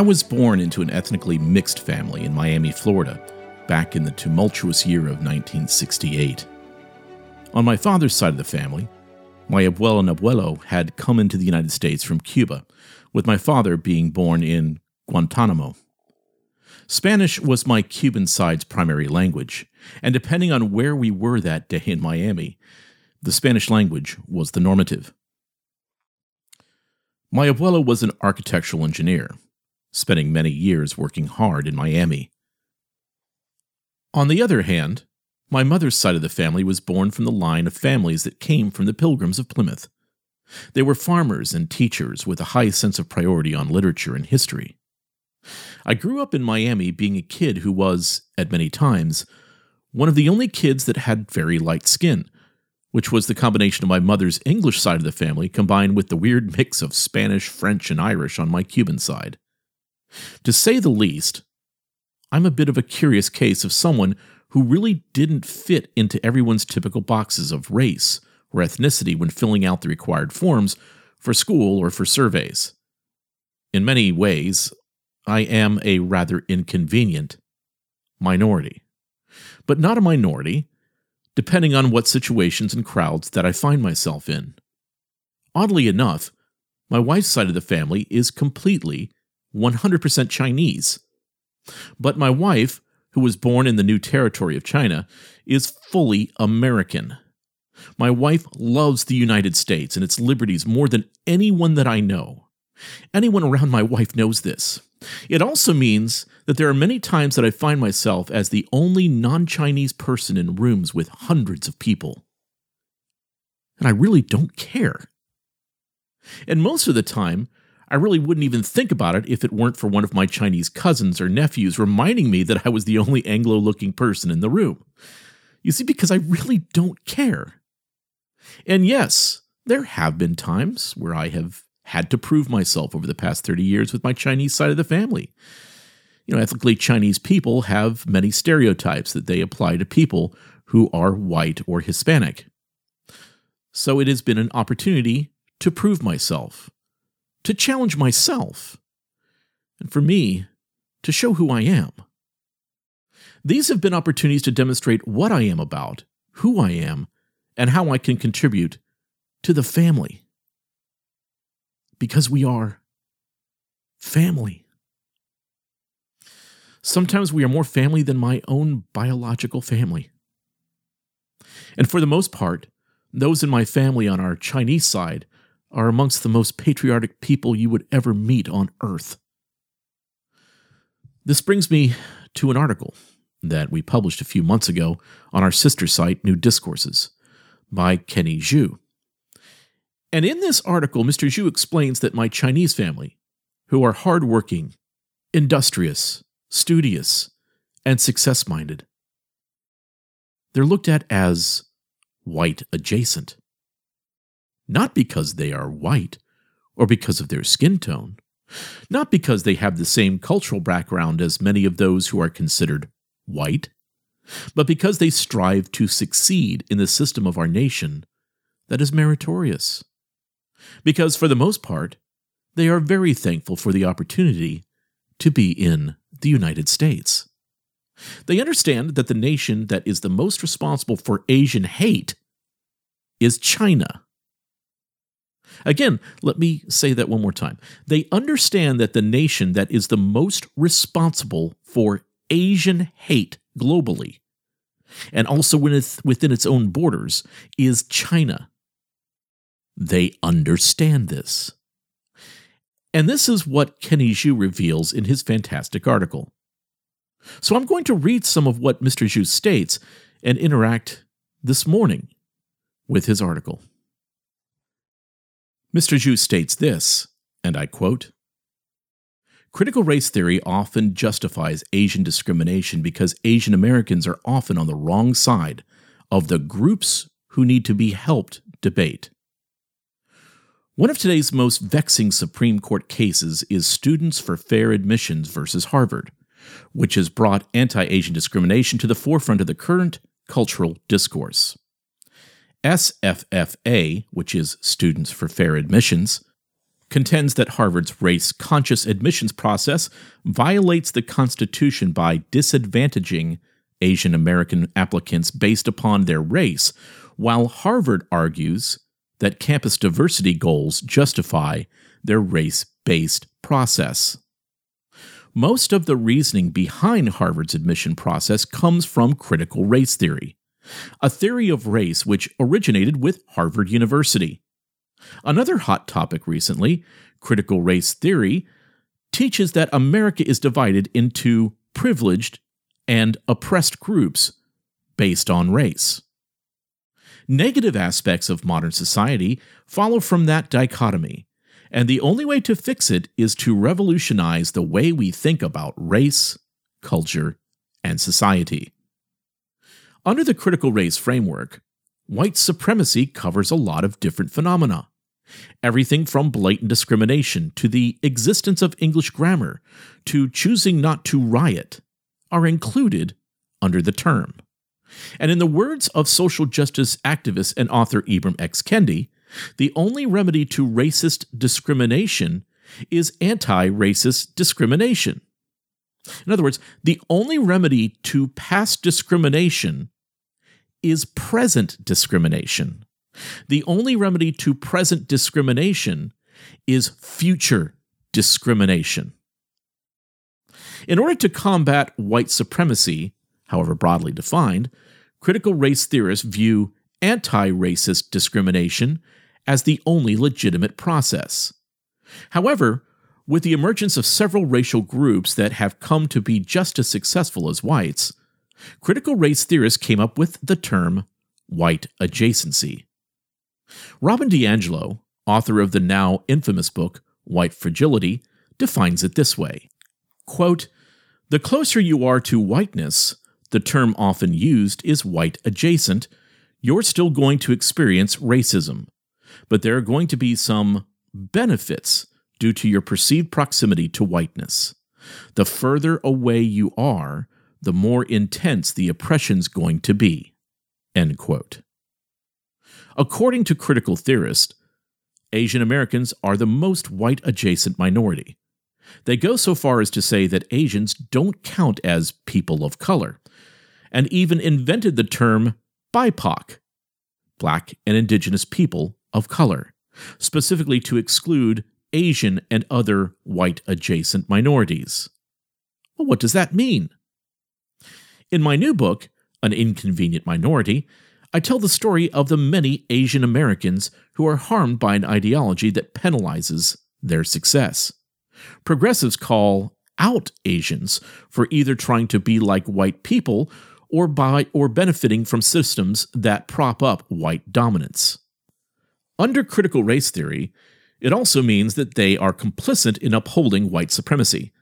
I was born into an ethnically mixed family in Miami, Florida, back in the tumultuous year of 1968. On my father's side of the family, my abuelo and abuelo had come into the United States from Cuba, with my father being born in Guantanamo. Spanish was my Cuban side's primary language, and depending on where we were that day in Miami, the Spanish language was the normative. My abuelo was an architectural engineer, spending many years working hard in Miami. On the other hand, my mother's side of the family was born from the line of families that came from the Pilgrims of Plymouth. They were farmers and teachers with a high sense of priority on literature and history. I grew up in Miami being a kid who was, at many times, one of the only kids that had very light skin, which was the combination of my mother's English side of the family combined with the weird mix of Spanish, French, and Irish on my Cuban side. To say the least, I'm a bit of a curious case of someone who really didn't fit into everyone's typical boxes of race or ethnicity when filling out the required forms for school or for surveys. In many ways, I am a rather inconvenient minority. But not a minority, depending on what situations and crowds that I find myself in. Oddly enough, my wife's side of the family is completely 100% Chinese. But my wife, who was born in the new territory of China, is fully American. My wife loves the United States and its liberties more than anyone that I know. Anyone around my wife knows this. It also means that there are many times that I find myself as the only non Chinese person in rooms with hundreds of people. And I really don't care. And most of the time, I really wouldn't even think about it if it weren't for one of my Chinese cousins or nephews reminding me that I was the only Anglo looking person in the room. You see, because I really don't care. And yes, there have been times where I have had to prove myself over the past 30 years with my Chinese side of the family. You know, ethnically Chinese people have many stereotypes that they apply to people who are white or Hispanic. So it has been an opportunity to prove myself to challenge myself, and for me to show who I am. These have been opportunities to demonstrate what I am about, who I am, and how I can contribute to the family. Because we are family. Sometimes we are more family than my own biological family. And for the most part, those in my family on our Chinese side are amongst the most patriotic people you would ever meet on earth. This brings me to an article that we published a few months ago on our sister site, New Discourses, by Kenny Xu. And in this article, Mr. Xu explains that my Chinese family, who are hardworking, industrious, studious, and success minded, they're looked at as white adjacent not because they are white or because of their skin tone, not because they have the same cultural background as many of those who are considered white, but because they strive to succeed in the system of our nation that is meritorious. Because, for the most part, they are very thankful for the opportunity to be in the United States. They understand that the nation that is the most responsible for Asian hate is China. Again, let me say that one more time. They understand that the nation that is the most responsible for Asian hate globally, and also within its own borders, is China. They understand this. And this is what Kenny Xu reveals in his fantastic article. So I'm going to read some of what Mr. Xu states and interact this morning with his article. Mr. Xu states this, and I quote Critical race theory often justifies Asian discrimination because Asian Americans are often on the wrong side of the groups who need to be helped debate. One of today's most vexing Supreme Court cases is Students for Fair Admissions versus Harvard, which has brought anti Asian discrimination to the forefront of the current cultural discourse. SFFA, which is Students for Fair Admissions, contends that Harvard's race conscious admissions process violates the Constitution by disadvantaging Asian American applicants based upon their race, while Harvard argues that campus diversity goals justify their race based process. Most of the reasoning behind Harvard's admission process comes from critical race theory, a theory of race which originated with Harvard University. Another hot topic recently, critical race theory, teaches that America is divided into privileged and oppressed groups based on race. Negative aspects of modern society follow from that dichotomy, and the only way to fix it is to revolutionize the way we think about race, culture, and society. Under the critical race framework, white supremacy covers a lot of different phenomena. Everything from blatant discrimination to the existence of English grammar to choosing not to riot are included under the term. And in the words of social justice activist and author Ibram X. Kendi, the only remedy to racist discrimination is anti racist discrimination. In other words, the only remedy to past discrimination is present discrimination. The only remedy to present discrimination is future discrimination. In order to combat white supremacy, however broadly defined, critical race theorists view anti racist discrimination as the only legitimate process. However, with the emergence of several racial groups that have come to be just as successful as whites, critical race theorists came up with the term white adjacency. Robin DiAngelo, author of the now infamous book White Fragility, defines it this way Quote, The closer you are to whiteness, the term often used is white adjacent, you're still going to experience racism, but there are going to be some benefits due to your perceived proximity to whiteness. The further away you are, the more intense the oppression's going to be. End quote. According to critical theorists, Asian Americans are the most white adjacent minority. They go so far as to say that Asians don't count as people of color, and even invented the term BIPOC, Black and Indigenous People of Color, specifically to exclude Asian and other white adjacent minorities. Well, what does that mean? In my new book, An Inconvenient Minority, I tell the story of the many Asian Americans who are harmed by an ideology that penalizes their success. Progressives call out Asians for either trying to be like white people or by or benefiting from systems that prop up white dominance. Under critical race theory, it also means that they are complicit in upholding white supremacy.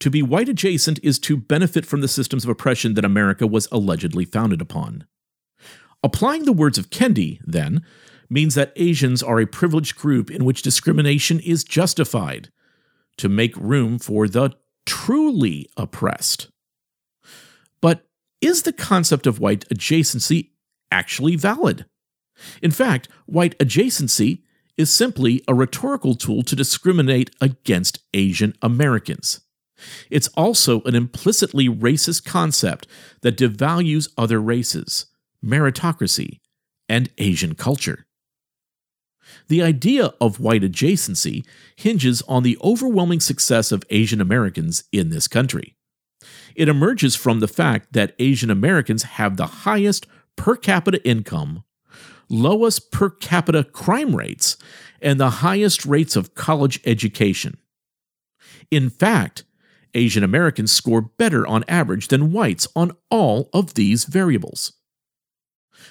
To be white adjacent is to benefit from the systems of oppression that America was allegedly founded upon. Applying the words of Kendi, then, means that Asians are a privileged group in which discrimination is justified to make room for the truly oppressed. But is the concept of white adjacency actually valid? In fact, white adjacency is simply a rhetorical tool to discriminate against Asian Americans. It's also an implicitly racist concept that devalues other races, meritocracy, and Asian culture. The idea of white adjacency hinges on the overwhelming success of Asian Americans in this country. It emerges from the fact that Asian Americans have the highest per capita income, lowest per capita crime rates, and the highest rates of college education. In fact, Asian Americans score better on average than whites on all of these variables.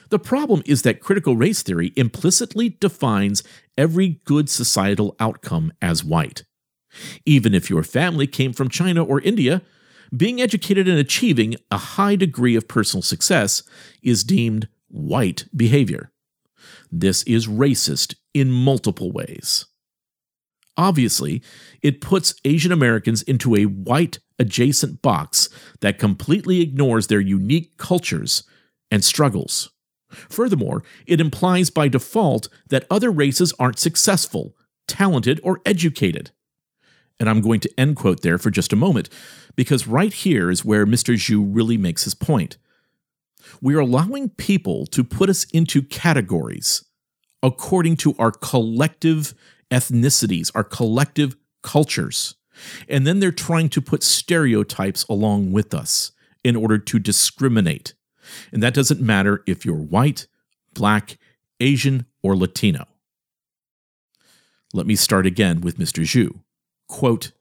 The problem is that critical race theory implicitly defines every good societal outcome as white. Even if your family came from China or India, being educated and achieving a high degree of personal success is deemed white behavior. This is racist in multiple ways. Obviously, it puts Asian Americans into a white adjacent box that completely ignores their unique cultures and struggles. Furthermore, it implies by default that other races aren't successful, talented, or educated. And I'm going to end quote there for just a moment, because right here is where Mr. Xu really makes his point. We are allowing people to put us into categories according to our collective ethnicities, our collective cultures. And then they're trying to put stereotypes along with us in order to discriminate. And that doesn't matter if you're white, black, Asian, or Latino. Let me start again with Mr. Xu. Quote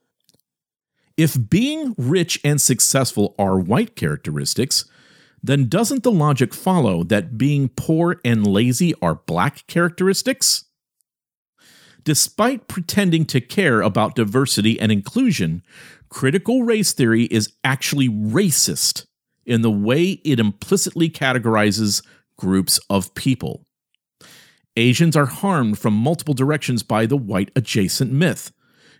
If being rich and successful are white characteristics, then doesn't the logic follow that being poor and lazy are black characteristics? Despite pretending to care about diversity and inclusion, critical race theory is actually racist in the way it implicitly categorizes groups of people. Asians are harmed from multiple directions by the white adjacent myth.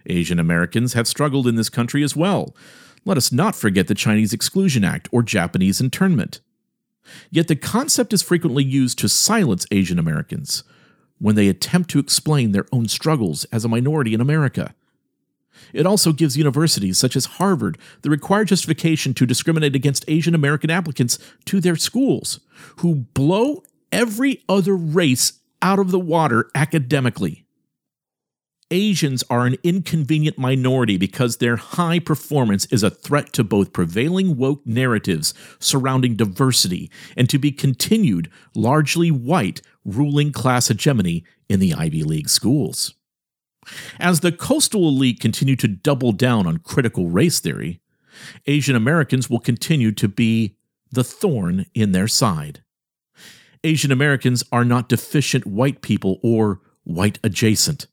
Asian Americans have struggled in this country as well. Let us not forget the Chinese Exclusion Act or Japanese internment. Yet the concept is frequently used to silence Asian Americans when they attempt to explain their own struggles as a minority in America. It also gives universities such as Harvard the required justification to discriminate against Asian American applicants to their schools, who blow every other race out of the water academically. Asians are an inconvenient minority because their high performance is a threat to both prevailing woke narratives surrounding diversity and to be continued largely white ruling class hegemony in the Ivy League schools. As the coastal elite continue to double down on critical race theory, Asian Americans will continue to be the thorn in their side. Asian Americans are not deficient white people or white adjacent.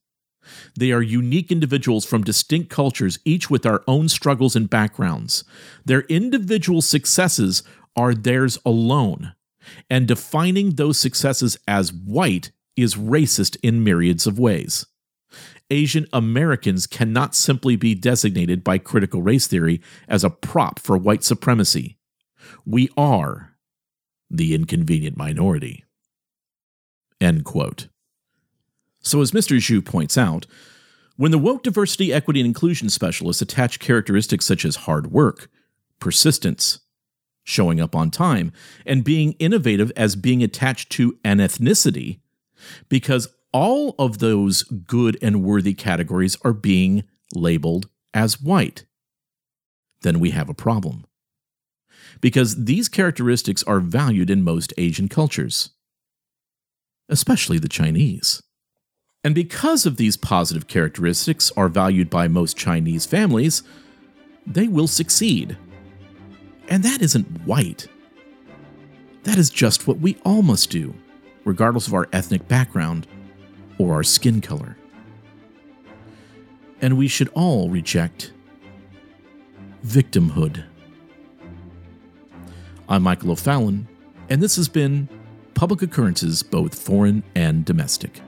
They are unique individuals from distinct cultures, each with our own struggles and backgrounds. Their individual successes are theirs alone, and defining those successes as white is racist in myriads of ways. Asian Americans cannot simply be designated by critical race theory as a prop for white supremacy. We are the inconvenient minority. End quote. So, as Mr. Xu points out, when the woke diversity, equity, and inclusion specialists attach characteristics such as hard work, persistence, showing up on time, and being innovative as being attached to an ethnicity, because all of those good and worthy categories are being labeled as white, then we have a problem. Because these characteristics are valued in most Asian cultures, especially the Chinese. And because of these positive characteristics are valued by most Chinese families, they will succeed. And that isn't white. That is just what we all must do, regardless of our ethnic background or our skin color. And we should all reject victimhood. I'm Michael O'Fallon, and this has been Public Occurrences, both foreign and domestic.